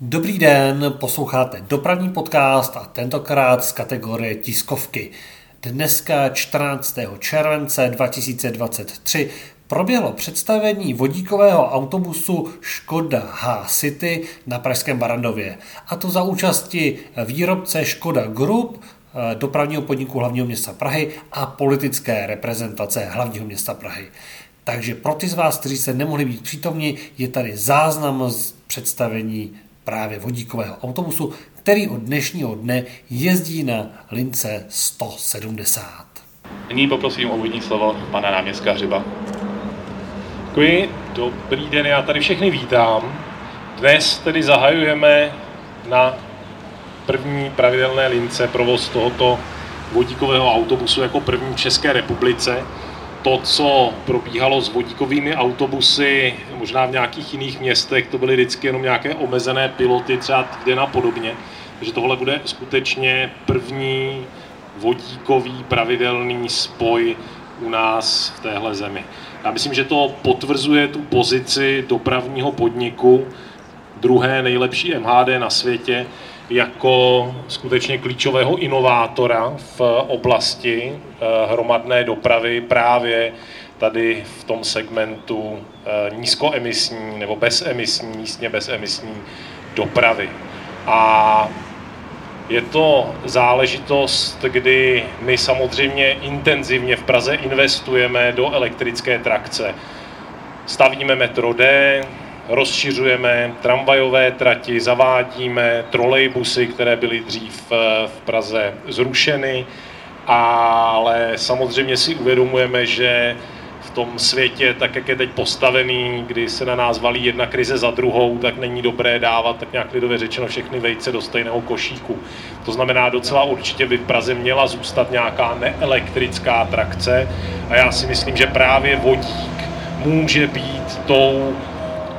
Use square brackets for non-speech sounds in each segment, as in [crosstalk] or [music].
Dobrý den, posloucháte dopravní podcast a tentokrát z kategorie tiskovky. Dneska 14. července 2023 proběhlo představení vodíkového autobusu Škoda H-City na Pražském Barandově. A to za účasti výrobce Škoda Group, dopravního podniku hlavního města Prahy a politické reprezentace hlavního města Prahy. Takže pro ty z vás, kteří se nemohli být přítomni, je tady záznam z představení právě vodíkového autobusu, který od dnešního dne jezdí na lince 170. Nyní poprosím o úvodní slovo pana náměstka Hřiba. Děkuji, dobrý den, já tady všechny vítám. Dnes tedy zahajujeme na první pravidelné lince provoz tohoto vodíkového autobusu jako první v České republice to, co probíhalo s vodíkovými autobusy, možná v nějakých jiných městech, to byly vždycky jenom nějaké omezené piloty, třeba týden a podobně. Takže tohle bude skutečně první vodíkový pravidelný spoj u nás v téhle zemi. Já myslím, že to potvrzuje tu pozici dopravního podniku, druhé nejlepší MHD na světě, jako skutečně klíčového inovátora v oblasti eh, hromadné dopravy právě tady v tom segmentu eh, nízkoemisní nebo bezemisní, místně bezemisní dopravy. A je to záležitost, kdy my samozřejmě intenzivně v Praze investujeme do elektrické trakce. Stavíme metro D, rozšiřujeme tramvajové trati, zavádíme trolejbusy, které byly dřív eh, v Praze zrušeny, ale samozřejmě si uvědomujeme, že v tom světě, tak jak je teď postavený, kdy se na nás valí jedna krize za druhou, tak není dobré dávat, tak nějak lidově řečeno, všechny vejce do stejného košíku. To znamená, docela určitě by v Praze měla zůstat nějaká neelektrická trakce a já si myslím, že právě vodík může být tou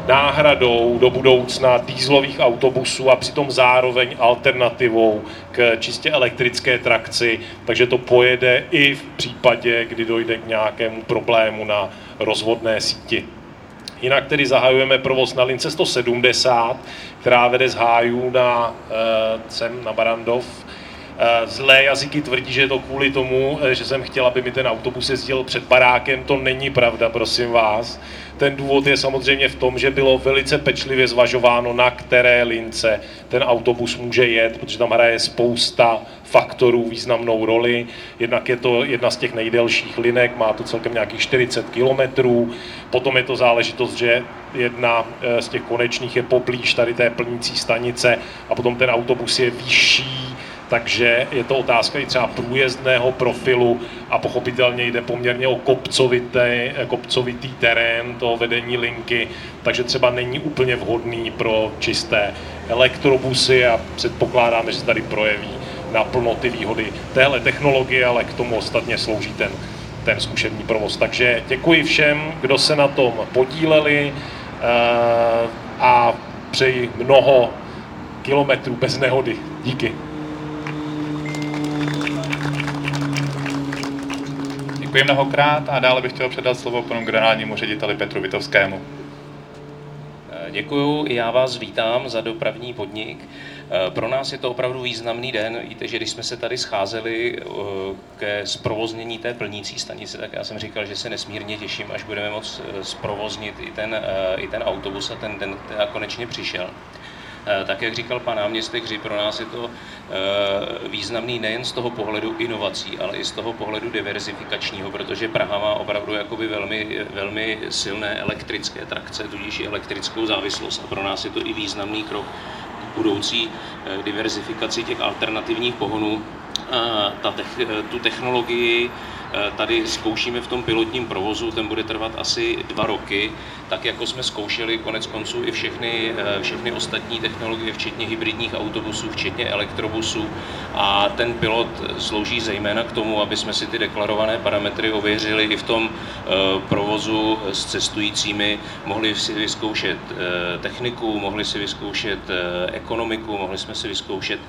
náhradou do budoucna dýzlových autobusů a přitom zároveň alternativou k čistě elektrické trakci, takže to pojede i v případě, kdy dojde k nějakému problému na rozvodné síti. Jinak tedy zahajujeme provoz na lince 170, která vede z Hájů na, sem na Barandov. Eh, zlé jazyky tvrdí, že je to kvůli tomu, eh, že jsem chtěl, aby mi ten autobus jezdil před barákem. To není pravda, prosím vás. Ten důvod je samozřejmě v tom, že bylo velice pečlivě zvažováno, na které lince ten autobus může jet, protože tam hraje spousta faktorů významnou roli. Jednak je to jedna z těch nejdelších linek, má to celkem nějakých 40 kilometrů. Potom je to záležitost, že jedna eh, z těch konečných je poblíž tady té plnící stanice a potom ten autobus je vyšší, takže je to otázka i třeba průjezdného profilu a pochopitelně jde poměrně o kopcovitý, kopcovitý terén toho vedení linky, takže třeba není úplně vhodný pro čisté elektrobusy a předpokládáme, že se tady projeví naplno ty výhody téhle technologie, ale k tomu ostatně slouží ten, ten zkušební provoz. Takže děkuji všem, kdo se na tom podíleli eh, a přeji mnoho kilometrů bez nehody. Díky. Děkuji mnohokrát a dále bych chtěl předat slovo panu generálnímu řediteli Petru Vitovskému. Děkuju, já vás vítám za dopravní podnik. Pro nás je to opravdu významný den. Víte, že když jsme se tady scházeli eh, ke zprovoznění té plnící stanice, tak já jsem říkal, že se nesmírně těším, až budeme moct eh, zprovoznit i ten, eh, i ten autobus a ten den konečně přišel. Eh, tak jak říkal pan náměstek Hři, pro nás je to eh, významný nejen z toho pohledu inovací, ale i z toho pohledu diverzifikačního, protože Praha má opravdu jakoby velmi, velmi silné elektrické trakce, tudíž i elektrickou závislost a pro nás je to i významný krok k budoucí eh, diverzifikaci těch alternativních pohonů. Ta, tu technologii tady zkoušíme v tom pilotním provozu, ten bude trvat asi dva roky, tak jako jsme zkoušeli konec konců i všechny, eh, všechny ostatní technologie, včetně hybridních autobusů, včetně elektrobusů. A ten pilot slouží zejména k tomu, aby jsme si ty deklarované parametry ověřili i v tom eh, provozu s cestujícími, mohli si vyzkoušet techniku, mohli si vyzkoušet ekonomiku, mohli jsme si vyzkoušet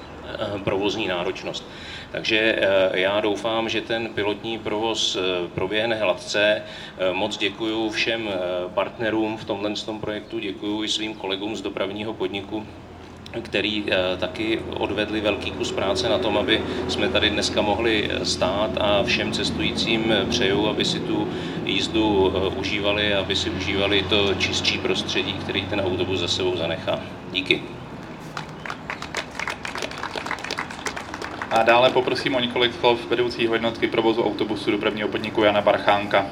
provozní náročnost. Takže eh, já doufám, že ten pilotní provoz eh, proběhne hladce. Eh, moc děkuji všem partnerům v tomhle tom projektu, děkuji i svým kolegům z dopravního podniku který taky odvedli velký kus práce na tom, aby jsme tady dneska mohli stát a všem cestujícím přeju, aby si tu jízdu užívali, aby si užívali to čistší prostředí, který ten autobus za sebou zanechá. Díky. A dále poprosím o několik slov vedoucího jednotky provozu autobusu dopravního podniku Jana Barchánka.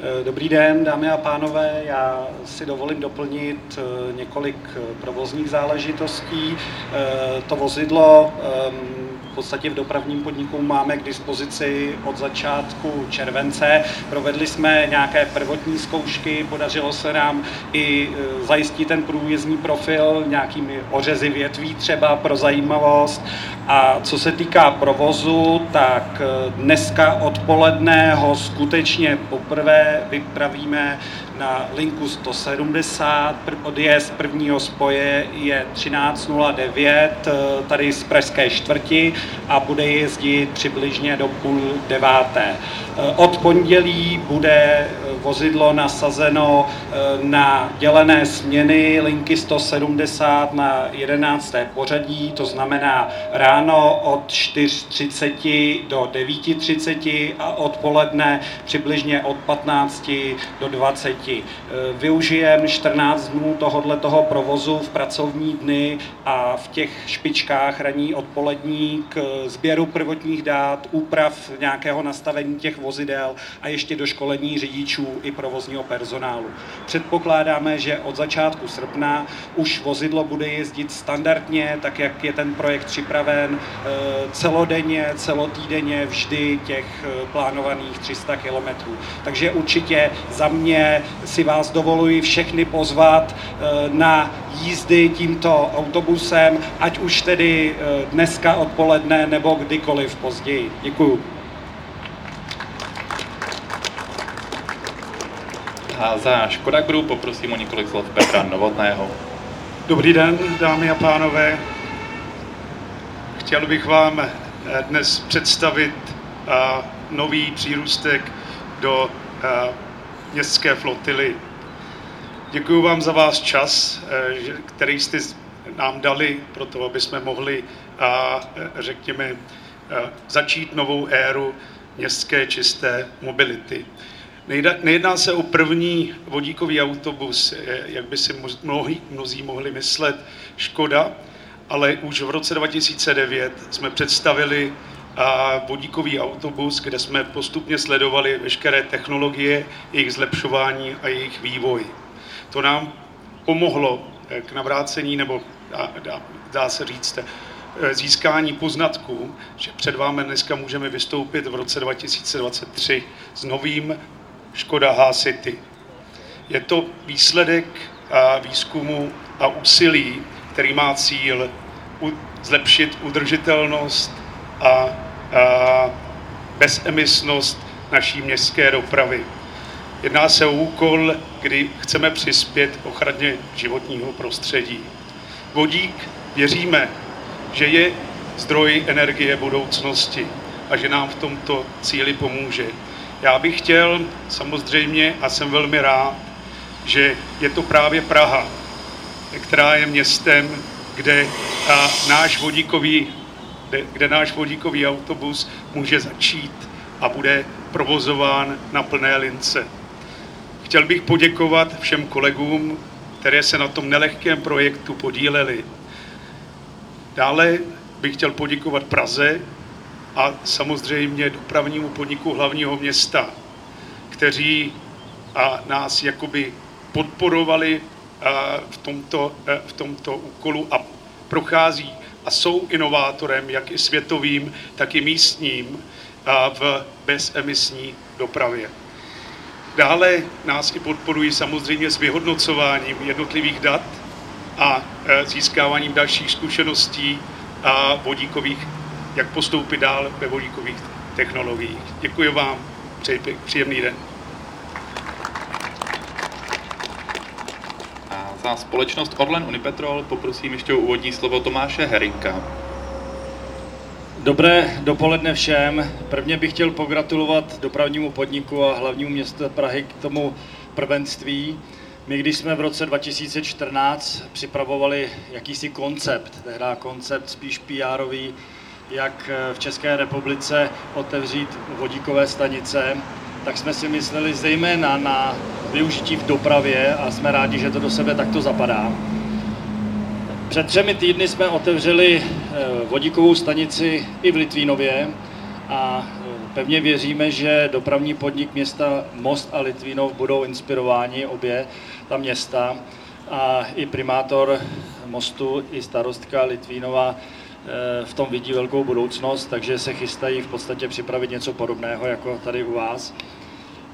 Eh, dobrý den, dámy a pánové. Já si dovolím doplnit eh, několik eh, provozních záležitostí. To vozidlo ehm, podstatě v dopravním podniku máme k dispozici od začátku července. Provedli jsme nějaké prvotní zkoušky, podařilo se nám i e, zajistit ten průjezdní profil nějakými ořezy větví třeba pro zajímavost. A co se týká provozu, tak e, dneska odpoledne ho skutečně poprvé vypravíme na linku 170. Odjezd prvního spoje je 13.09 eh, tady z Pražské čtvrti a bude jezdit přibližně do půl deváté. Eh, od pondělí bude vozidlo nasazeno na dělené směny linky 170 na 11. pořadí, to znamená ráno od 4.30 do 9.30 a odpoledne přibližně od 15 do 20 děti. Eh, využijeme 14 dnů tohohle toho provozu v pracovní dny a v těch špičkách raní odpolední k sběru prvotních dát, úprav nějakého nastavení těch vozidel a ještě do školení řidičů i provozního personálu. Předpokládáme, že od začátku srpna už vozidlo bude jezdit standardně, tak jak je ten projekt připraven, eh, celodenně, celotýdenně, vždy těch eh, plánovaných 300 km. Takže určitě za mě si vás dovoluji všechny pozvat eh, na jízdy tímto autobusem, ať už tedy dneska odpoledne nebo kdykoliv později. Děkuju. Za Škoda Group poprosím o několik slov Petra Novotného. Dobrý den, dámy a pánové. Chtěl bych vám eh, dnes představit nový přírůstek do městské flotily. Děkuji vám za váš čas, eh, který jste nám dali pro to, aby jsme mohli, eh, řekněme, eh, začít novou éru městské čisté mobility. Nejedná se o první vodíkový autobus, jak by si mnohí, mnozí mohli myslet, Škoda, ale už v roce 2009 jsme představili vodíkový autobus, kde jsme postupně sledovali veškeré technologie, jejich zlepšování a jejich vývoj. To nám pomohlo eh, k navrácení, nebo dá, dá, dá se říct, eh, získání poznatků, že před vámi dneska můžeme vystoupit v roce 2023 s novým Škoda H-City. Je to výsledek výzkumu a úsilí, který má cíl zlepšit udržitelnost a bezemisnost naší městské dopravy. Jedná se o úkol, kdy chceme přispět ochraně životního prostředí. Vodík věříme, že je zdroj energie budoucnosti a že nám v tomto cíli pomůže. Já bych chtěl samozřejmě a jsem velmi rád, že je to právě Praha, která je městem, kde náš vodíkový kde, kde náš vodíkový autobus může začít a bude provozován na plné lince. Chtěl bych poděkovat všem kolegům, které se na tom nelehkém projektu podíleli. Dále bych chtěl poděkovat Praze a samozřejmě dopravnímu podniku hlavního města, kteří a nás jakoby podporovali v tomto, v tomto úkolu a prochází a jsou inovátorem, jak i světovým, tak i místním v bezemisní dopravě. Dále nás i podporují samozřejmě s vyhodnocováním jednotlivých dat a e, získáváním dalších zkušeností a vodíkových, jak postoupit dál ve vodíkových technologiích. Děkuji vám, přeji příjemný den. za společnost Orlen Unipetrol poprosím ještě o úvodní slovo Tomáše Herinka. Dobré dopoledne všem. Prvně bych chtěl pogratulovat dopravnímu podniku a hlavnímu městu Prahy k tomu prvenství. My, když jsme v roce 2014 připravovali jakýsi koncept, tehdy koncept spíš pr jak v České republice otevřít vodíkové stanice, tak jsme si mysleli zejména na využití v dopravě a jsme rádi, že to do sebe takto zapadá. Před třemi týdny jsme otevřeli eh, vodíkovou stanici i v Litvínově a eh, pevně věříme, že dopravní podnik města Most a Litvínov budou inspirováni obě ta města a i primátor Mostu, i starostka Litvínova eh, v tom vidí velkou budoucnost, takže se chystají v podstatě připravit něco podobného jako tady u vás.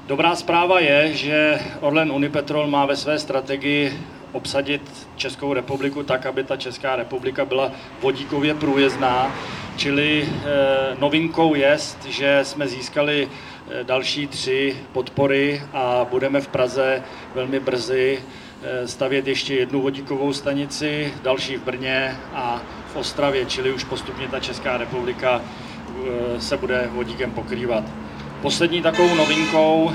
Dobrá zpráva je, že Orlen Unipetrol má ve své strategii obsadit Českou republiku tak, aby ta Česká republika byla vodíkově průjezdná. Čili eh, novinkou je, že jsme získali eh, další tři podpory a budeme v Praze velmi brzy stavět ještě jednu vodíkovou stanici, další v Brně a v Ostravě, čili už postupně ta Česká republika se bude vodíkem pokrývat. Poslední takovou novinkou,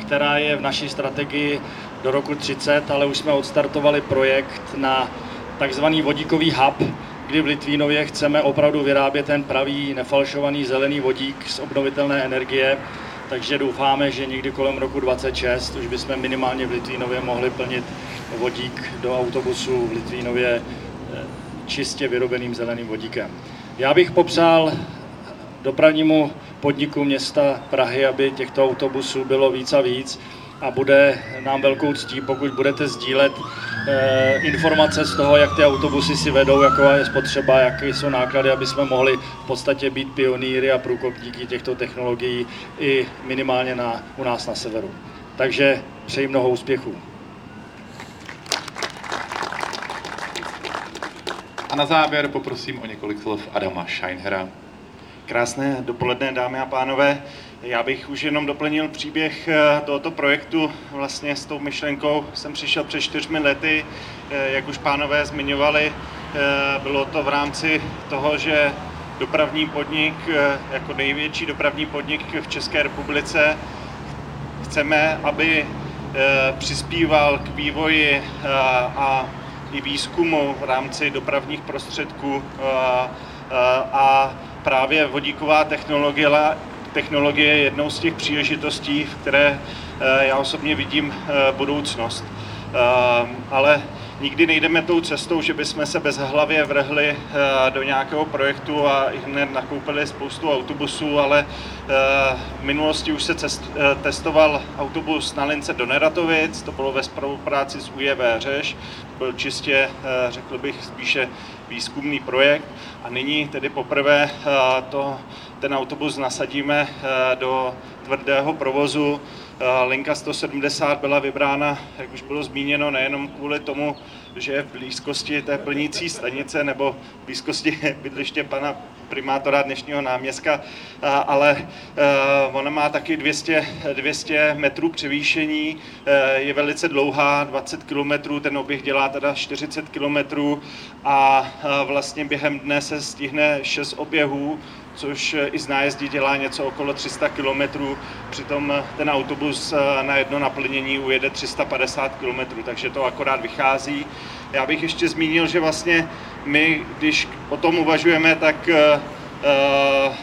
která je v naší strategii do roku 30, ale už jsme odstartovali projekt na takzvaný vodíkový hub, kdy v Litvínově chceme opravdu vyrábět ten pravý nefalšovaný zelený vodík z obnovitelné energie, takže doufáme, že někdy kolem roku 26 už bychom minimálně v Litvínově mohli plnit vodík do autobusu v Litvínově eh, čistě vyrobeným zeleným vodíkem. Já bych popřál dopravnímu podniku města Prahy, aby těchto autobusů bylo víc a víc a bude nám velkou ctí, pokud budete sdílet eh, informace z toho, jak ty autobusy si vedou, jaká je spotřeba, jaké jsou náklady, aby jsme mohli v podstatě být pionýry a průkopníky těchto technologií i minimálně na, u nás na severu. Takže přeji mnoho úspěchů. A na závěr poprosím o několik slov Adama Scheinhera. Krásné dopoledne, dámy a pánové. Já bych už jenom doplnil příběh eh, tohoto projektu. Vlastně s tou myšlenkou jsem přišel před čtyřmi lety, eh, jak už pánové zmiňovali. Eh, bylo to v rámci toho, že dopravní podnik, jako největší dopravní podnik v České republice, chceme, aby přispíval k vývoji a i výzkumu v rámci dopravních prostředků a právě vodíková technologie technologie je jednou z těch příležitostí, v které eh, já osobně vidím eh, budoucnost. Eh, ale nikdy nejdeme tou cestou, že bychom se bezhlavě vrhli do nějakého projektu a hned nakoupili spoustu autobusů, ale v minulosti už se cest, testoval autobus na lince do Neratovic, to bylo ve spolupráci s UJV Řeš, to byl čistě, řekl bych, spíše výzkumný projekt a nyní tedy poprvé to ten autobus nasadíme eh, do tvrdého provozu. Eh, linka 170 byla vybrána, jak už bylo zmíněno, nejenom kvůli tomu, že je v blízkosti té plnící stanice nebo v blízkosti [laughs] bydliště pana primátora dnešního náměstka, eh, ale ona má taky 200, 200 metrů převýšení, je velice dlouhá, 20 km, ten oběh dělá teda 40 km a vlastně během dne se stihne 6 oběhů, což i z nájezdí dělá něco okolo 300 km, přitom ten autobus eh, na jedno naplnění ujede 350 km, takže to akorát vychází. Já bych ještě zmínil, že vlastně my, když o tom uvažujeme, tak eh, eh,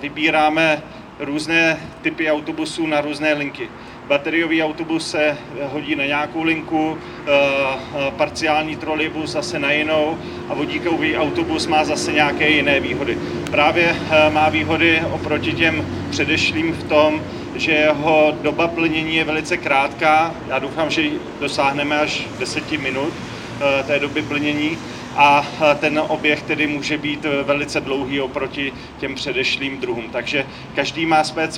vybíráme různé typy autobusů na různé linky. Bateriový autobus se hodí na nějakou linku, eh, eh, parciální trolejbus zase na jinou a vodíkový autobus má zase nějaké jiné výhody. Právě eh, má výhody oproti těm předešlým v tom, že jeho doba plnění je velice krátká. Já doufám, že dosáhneme až 10 minut té doby plnění a ten oběh tedy může být velice dlouhý oproti těm předešlým druhům. Takže každý má své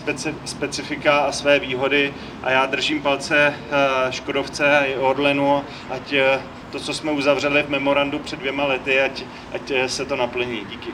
specifika a své výhody a já držím palce eh, Škodovce a i Orlenu, ať eh, to, co jsme uzavřeli v memorandu před dvěma lety, ať, ať eh, se to naplní. Díky.